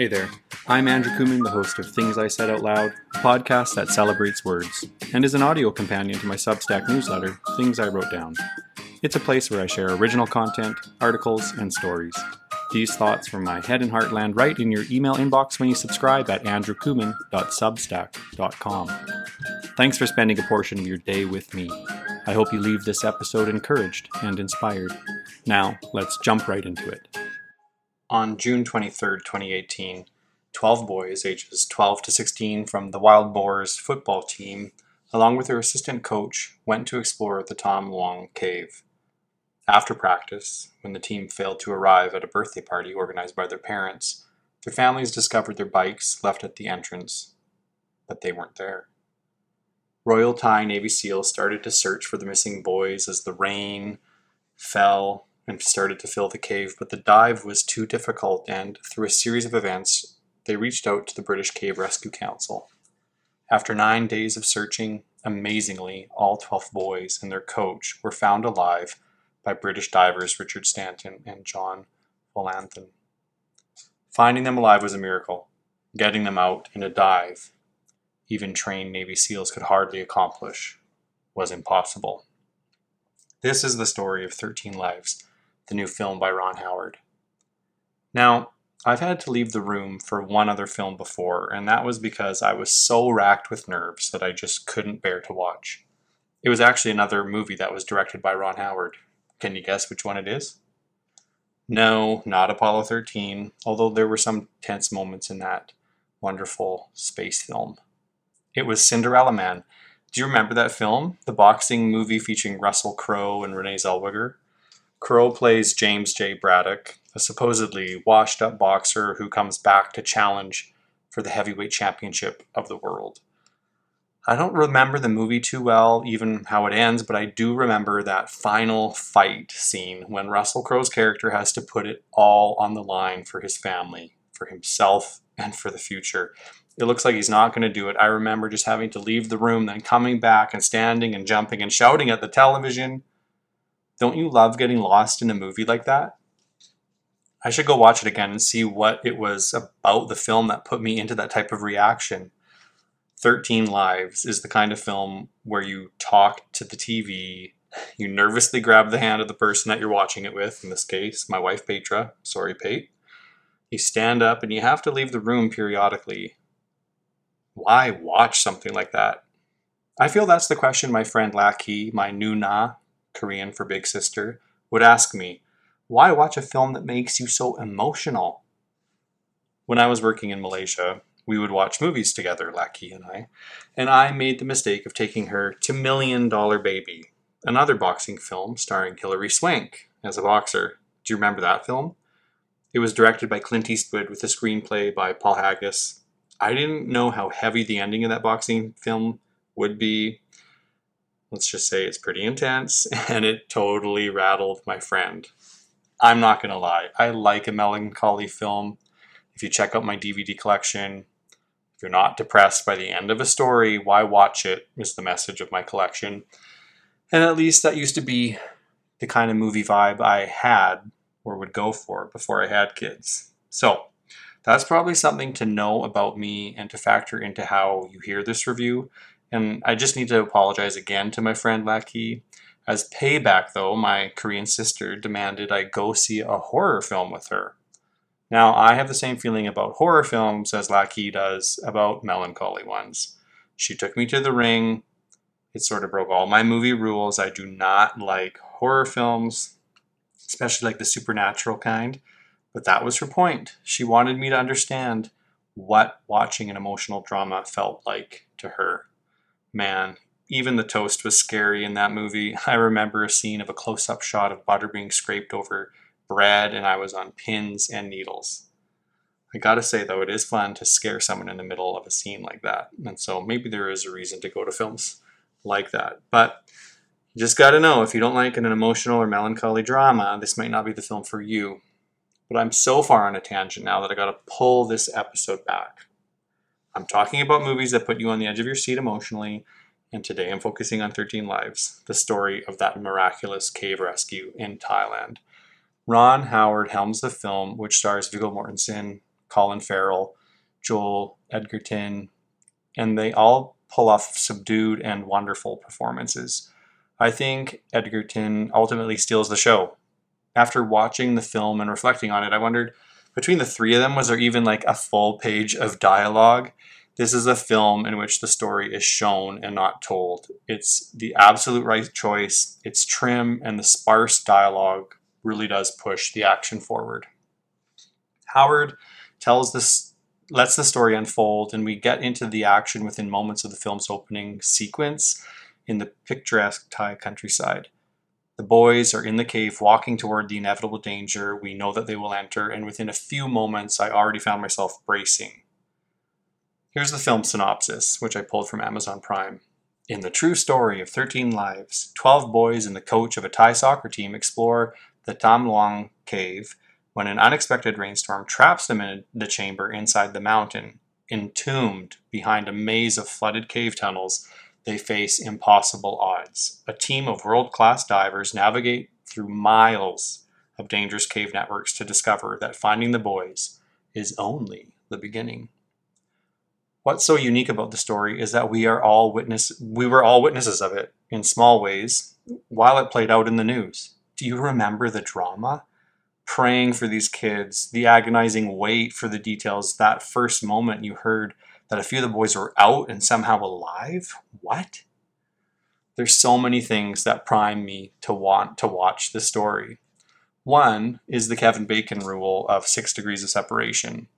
Hey there, I'm Andrew Kumin, the host of Things I Said Out Loud, a podcast that celebrates words, and is an audio companion to my Substack newsletter, Things I Wrote Down. It's a place where I share original content, articles, and stories. These thoughts from my head and heart land right in your email inbox when you subscribe at andrewkumin.substack.com. Thanks for spending a portion of your day with me. I hope you leave this episode encouraged and inspired. Now, let's jump right into it. On June 23, 2018, 12 boys ages 12 to 16 from the Wild Boars football team, along with their assistant coach, went to explore the Tham Luang Cave. After practice, when the team failed to arrive at a birthday party organized by their parents, their families discovered their bikes left at the entrance, but they weren't there. Royal Thai Navy SEALs started to search for the missing boys as the rain fell and started to fill the cave, but the dive was too difficult, and through a series of events, they reached out to the British Cave Rescue Council. After nine days of searching, amazingly, all 12 boys and their coach were found alive by British divers Richard Stanton and John Volanthen. Finding them alive was a miracle. Getting them out in a dive even trained Navy SEALs could hardly accomplish, was impossible. This is the story of 13 Lives, the new film by Ron Howard. Now, I've had to leave the room for one other film before, and that was because I was so racked with nerves that I just couldn't bear to watch. It was actually another movie that was directed by Ron Howard. Can you guess which one it is? No, not Apollo 13, although there were some tense moments in that wonderful space film. It was Cinderella Man. Do you remember that film? The boxing movie featuring Russell Crowe and Renee Zellweger? Crowe plays James J. Braddock, a supposedly washed up boxer who comes back to challenge for the heavyweight championship of the world. I don't remember the movie too well, even how it ends, but I do remember that final fight scene when Russell Crowe's character has to put it all on the line for his family, for himself, and for the future. It looks like he's not going to do it. I remember just having to leave the room, then coming back and standing and jumping and shouting at the television. Don't you love getting lost in a movie like that? I should go watch it again and see what it was about the film that put me into that type of reaction. 13 Lives is the kind of film where you talk to the TV, you nervously grab the hand of the person that you're watching it with, in this case, my wife Petra. Sorry, Pate. You stand up and you have to leave the room periodically why watch something like that? I feel that's the question my friend Lackey, my Nuna, Korean for big sister, would ask me. Why watch a film that makes you so emotional? When I was working in Malaysia, we would watch movies together, Laki and I, and I made the mistake of taking her to Million Dollar Baby, another boxing film starring Hilary Swank as a boxer. Do you remember that film? It was directed by Clint Eastwood with a screenplay by Paul Haggis I didn't know how heavy the ending of that boxing film would be. Let's just say it's pretty intense, and it totally rattled my friend. I'm not to lie, I like a melancholy film. If you check out my DVD collection, if you're not depressed by the end of a story, why watch it? Is the message of my collection. And at least that used to be the kind of movie vibe I had or would go for before I had kids. So, that's probably something to know about me and to factor into how you hear this review. And I just need to apologize again to my friend Lackey. As payback, though, my Korean sister demanded I go see a horror film with her. Now, I have the same feeling about horror films as Lackey does about melancholy ones. She took me to the ring. It sort of broke all my movie rules. I do not like horror films, especially like the supernatural kind. But that was her point. She wanted me to understand what watching an emotional drama felt like to her. Man, even the toast was scary in that movie. I remember a scene of a close up shot of butter being scraped over bread, and I was on pins and needles. I gotta say, though, it is fun to scare someone in the middle of a scene like that. And so maybe there is a reason to go to films like that. But you just gotta know if you don't like an emotional or melancholy drama, this might not be the film for you. But I'm so far on a tangent now that I got to pull this episode back. I'm talking about movies that put you on the edge of your seat emotionally, and today I'm focusing on 13 Lives, the story of that miraculous cave rescue in Thailand. Ron Howard helms the film, which stars Viggo Mortensen, Colin Farrell, Joel Edgerton, and they all pull off subdued and wonderful performances. I think Edgerton ultimately steals the show. After watching the film and reflecting on it, I wondered between the three of them, was there even like a full page of dialogue? This is a film in which the story is shown and not told. It's the absolute right choice. It's trim, and the sparse dialogue really does push the action forward. Howard tells this, lets the story unfold, and we get into the action within moments of the film's opening sequence in the picturesque Thai countryside. The boys are in the cave walking toward the inevitable danger we know that they will enter, and within a few moments, I already found myself bracing. Here's the film synopsis, which I pulled from Amazon Prime. In the true story of 13 lives, 12 boys and the coach of a Thai soccer team explore the Tham Luang cave when an unexpected rainstorm traps them in the chamber inside the mountain. Entombed behind a maze of flooded cave tunnels, they face impossible odds. A team of world class divers navigate through miles of dangerous cave networks to discover that finding the boys is only the beginning. What's so unique about the story is that we are all witness we were all witnesses of it in small ways while it played out in the news. Do you remember the drama? Praying for these kids, the agonizing wait for the details, that first moment you heard that a few of the boys were out and somehow alive? What? There's so many things that prime me to want to watch the story. One is the Kevin Bacon rule of six degrees of separation.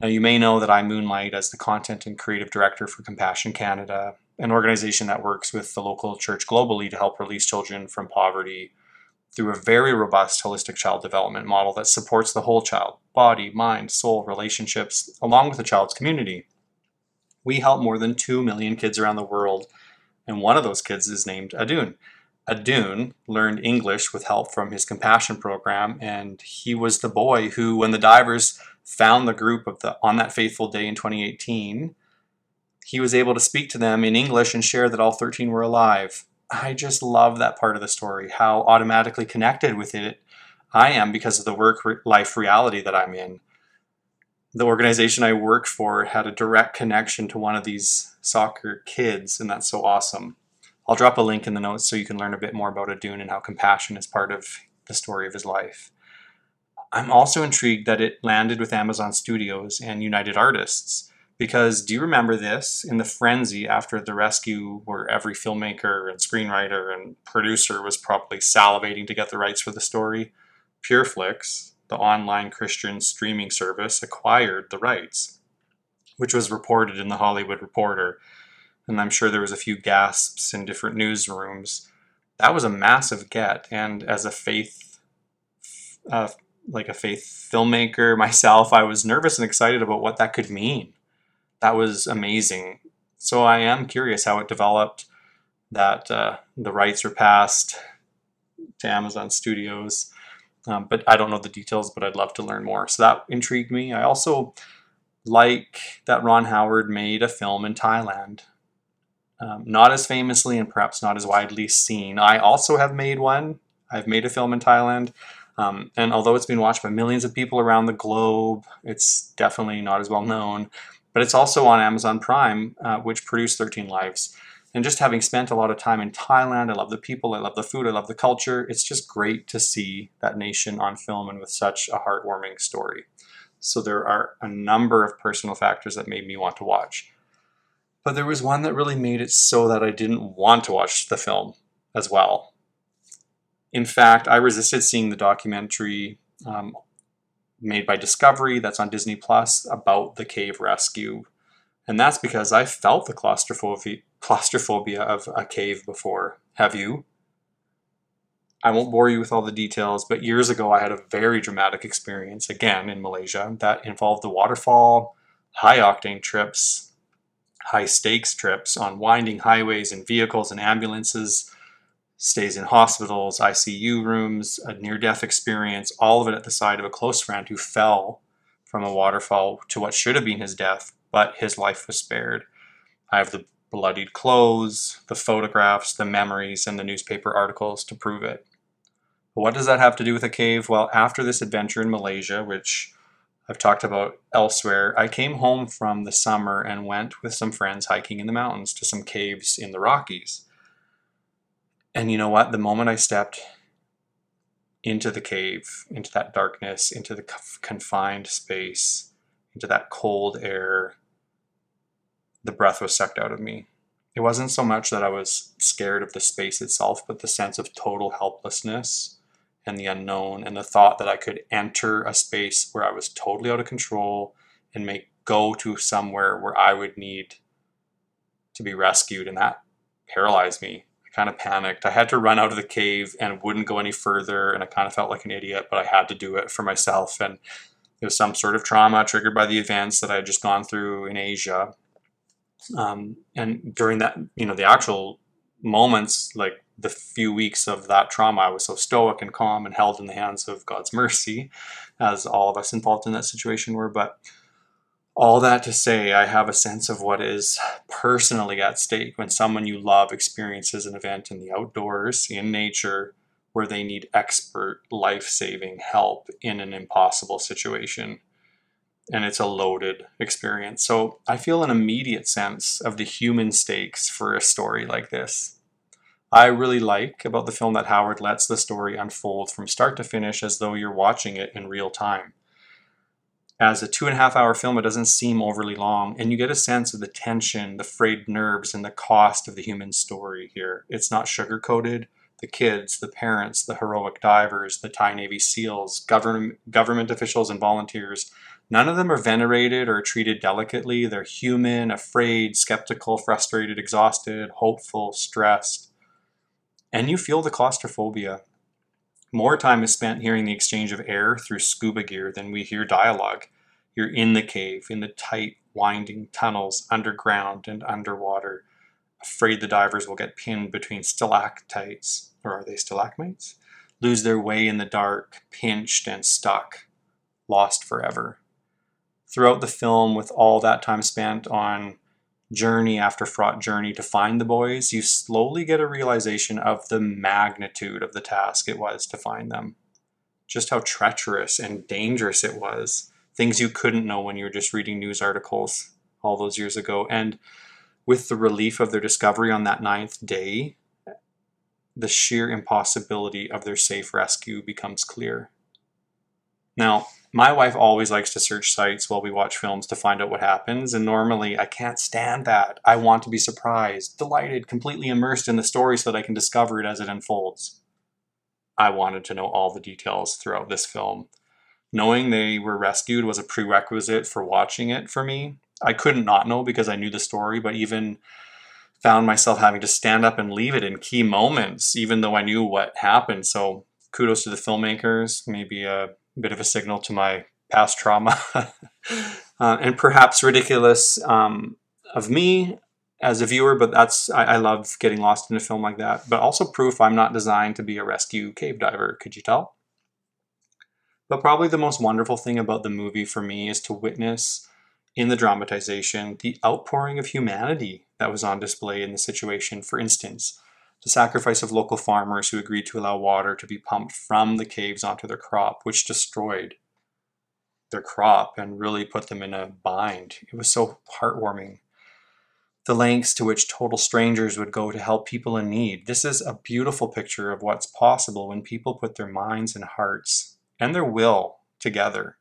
Now, you may know that I moonlight as the content and creative director for Compassion Canada, an organization that works with the local church globally to help release children from poverty through a very robust holistic child development model that supports the whole child body, mind, soul, relationships, along with the child's community we help more than 2 million kids around the world, and one of those kids is named Adun. Adun learned English with help from his compassion program, and he was the boy who, when the divers found the group of the on that faithful day in 2018, he was able to speak to them in English and share that all 13 were alive. I just love that part of the story, how automatically connected with it I am because of the work life reality that I'm in the organization I work for had a direct connection to one of these soccer kids, and that's so awesome. I'll drop a link in the notes so you can learn a bit more about Adun and how compassion is part of the story of his life. I'm also intrigued that it landed with Amazon Studios and United Artists because do you remember this in the frenzy after the rescue where every filmmaker and screenwriter and producer was probably salivating to get the rights for the story? Pureflix, the online Christian streaming service acquired the rights, which was reported in the Hollywood Reporter. And I'm sure there was a few gasps in different newsrooms. That was a massive get. And as a faith, uh, like a faith filmmaker myself, I was nervous and excited about what that could mean. That was amazing. So I am curious how it developed. That uh, the rights were passed to Amazon Studios um, but I don't know the details, but I'd love to learn more. So that intrigued me. I also like that Ron Howard made a film in Thailand. Um, not as famously and perhaps not as widely seen. I also have made one. I've made a film in Thailand. Um, and although it's been watched by millions of people around the globe, it's definitely not as well known. But it's also on Amazon Prime, uh, which produced 13 Lives. And just having spent a lot of time in Thailand, I love the people, I love the food, I love the culture. It's just great to see that nation on film and with such a heartwarming story. So there are a number of personal factors that made me want to watch. But there was one that really made it so that I didn't want to watch the film as well. In fact, I resisted seeing the documentary um, made by Discovery that's on Disney Plus about the cave rescue. And that's because I felt the claustrophobia, claustrophobia of a cave before. Have you? I won't bore you with all the details, but years ago I had a very dramatic experience, again in Malaysia, that involved the waterfall, high octane trips, high stakes trips on winding highways and vehicles and ambulances, stays in hospitals, ICU rooms, a near death experience, all of it at the side of a close friend who fell from a waterfall to what should have been his death, but his life was spared. I have the bloodied clothes, the photographs, the memories, and the newspaper articles to prove it. But what does that have to do with a cave? Well, after this adventure in Malaysia, which I've talked about elsewhere. I came home from the summer and went with some friends hiking in the mountains to some caves in the Rockies. And you know what? The moment I stepped into the cave, into that darkness, into the confined space, into that cold air, the breath was sucked out of me. It wasn't so much that I was scared of the space itself, but the sense of total helplessness and the unknown, and the thought that I could enter a space where I was totally out of control and make go to somewhere where I would need to be rescued. And that paralyzed me. I kind of panicked. I had to run out of the cave and wouldn't go any further. And I kind of felt like an idiot, but I had to do it for myself. And it was some sort of trauma triggered by the events that I had just gone through in Asia um, and during that, you know, the actual moments, like the few weeks of that trauma, I was so stoic and calm and held in the hands of God's mercy, as all of us involved in that situation were. But all that to say, I have a sense of what is personally at stake when someone you love experiences an event in the outdoors, in nature, where they need expert life saving help in an impossible situation and it's a loaded experience. So I feel an immediate sense of the human stakes for a story like this. I really like about the film that Howard lets the story unfold from start to finish as though you're watching it in real time. As a two and a half hour film, it doesn't seem overly long, and you get a sense of the tension, the frayed nerves, and the cost of the human story here. It's not sugar coated. The kids, the parents, the heroic divers, the Thai Navy SEALs, government, government officials, and volunteers None of them are venerated or treated delicately. They're human, afraid, skeptical, frustrated, exhausted, hopeful, stressed. And you feel the claustrophobia. More time is spent hearing the exchange of air through scuba gear than we hear dialogue. You're in the cave, in the tight, winding tunnels underground and underwater, afraid the divers will get pinned between stalactites, or are they stalagmites? Lose their way in the dark, pinched and stuck, lost forever throughout the film, with all that time spent on journey after fraught journey to find the boys, you slowly get a realization of the magnitude of the task it was to find them. Just how treacherous and dangerous it was. Things you couldn't know when you were just reading news articles all those years ago. And with the relief of their discovery on that ninth day, the sheer impossibility of their safe rescue becomes clear. Now, my wife always likes to search sites while we watch films to find out what happens, and normally I can't stand that. I want to be surprised, delighted, completely immersed in the story so that I can discover it as it unfolds. I wanted to know all the details throughout this film. Knowing they were rescued was a prerequisite for watching it for me. I couldn't not know because I knew the story, but even found myself having to stand up and leave it in key moments, even though I knew what happened. So kudos to the filmmakers. Maybe a bit of a signal to my past trauma uh, and perhaps ridiculous um, of me as a viewer, but that's I, I, love getting lost in a film like that. But also proof I'm not designed to be a rescue cave diver. Could you tell? But probably the most wonderful thing about the movie for me is to witness in the dramatization the outpouring of humanity that was on display in the situation. For instance, the sacrifice of local farmers who agreed to allow water to be pumped from the caves onto their crop, which destroyed their crop and really put them in a bind. It was so heartwarming. The lengths to which total strangers would go to help people in need. This is a beautiful picture of what's possible when people put their minds and hearts and their will together.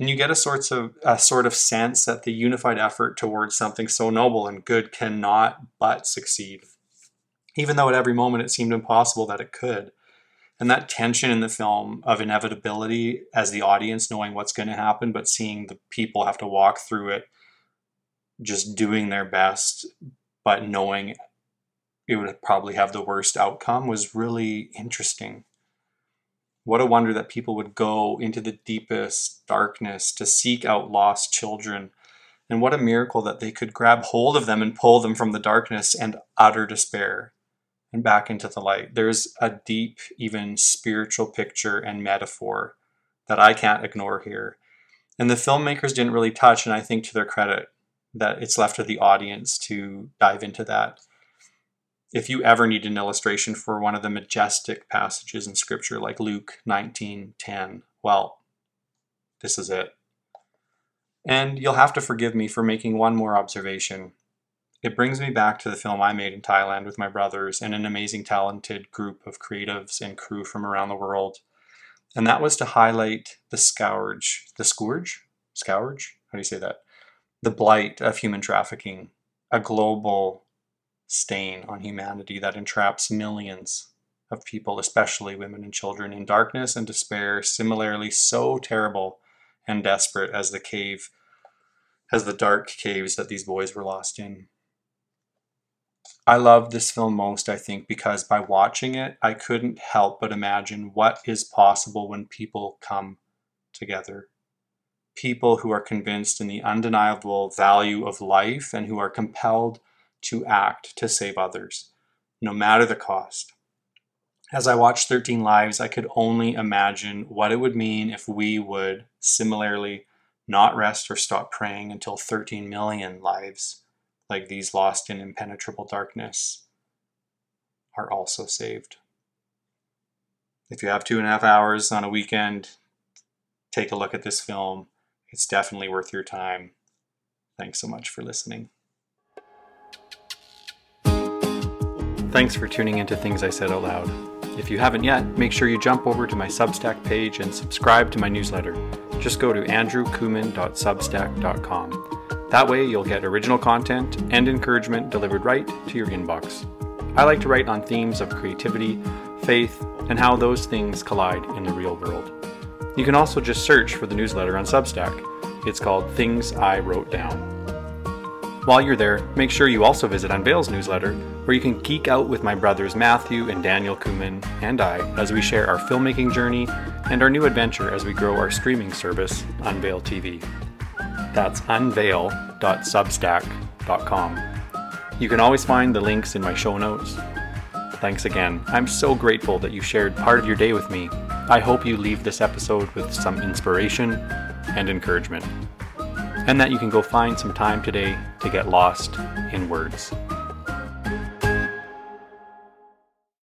And you get a sort of a sort of sense that the unified effort towards something so noble and good cannot but succeed even though at every moment it seemed impossible that it could. And that tension in the film of inevitability as the audience knowing what's going to happen, but seeing the people have to walk through it just doing their best, but knowing it would probably have the worst outcome was really interesting. What a wonder that people would go into the deepest darkness to seek out lost children. And what a miracle that they could grab hold of them and pull them from the darkness and utter despair and back into the light. There's a deep, even spiritual picture and metaphor that I can't ignore here. And the filmmakers didn't really touch, and I think to their credit, that it's left to the audience to dive into that. If you ever need an illustration for one of the majestic passages in scripture like Luke 19:10, well, this is it. And you'll have to forgive me for making one more observation. It brings me back to the film I made in Thailand with my brothers and an amazing, talented group of creatives and crew from around the world. And that was to highlight the scourge, the scourge? Scourge? How do you say that? The blight of human trafficking, a global stain on humanity that entraps millions of people, especially women and children, in darkness and despair, similarly so terrible and desperate as the cave, as the dark caves that these boys were lost in. I love this film most, I think, because by watching it, I couldn't help but imagine what is possible when people come together. People who are convinced in the undeniable value of life and who are compelled to act to save others, no matter the cost. As I watched 13 Lives, I could only imagine what it would mean if we would similarly not rest or stop praying until 13 million lives, like these lost in impenetrable darkness, are also saved. If you have two and a half hours on a weekend, take a look at this film. It's definitely worth your time. Thanks so much for listening. Thanks for tuning into Things I Said Out Loud. If you haven't yet, make sure you jump over to my Substack page and subscribe to my newsletter. Just go to andrewkumin.substack.com. That way, you'll get original content and encouragement delivered right to your inbox. I like to write on themes of creativity, faith, and how those things collide in the real world. You can also just search for the newsletter on Substack. It's called Things I Wrote Down. While you're there, make sure you also visit Unveil's newsletter, where you can geek out with my brothers Matthew and Daniel Kumin and I as we share our filmmaking journey and our new adventure as we grow our streaming service, Unveil TV. That's unveil.substack.com. You can always find the links in my show notes. Thanks again. I'm so grateful that you shared part of your day with me. I hope you leave this episode with some inspiration and encouragement and that you can go find some time today to get lost in words.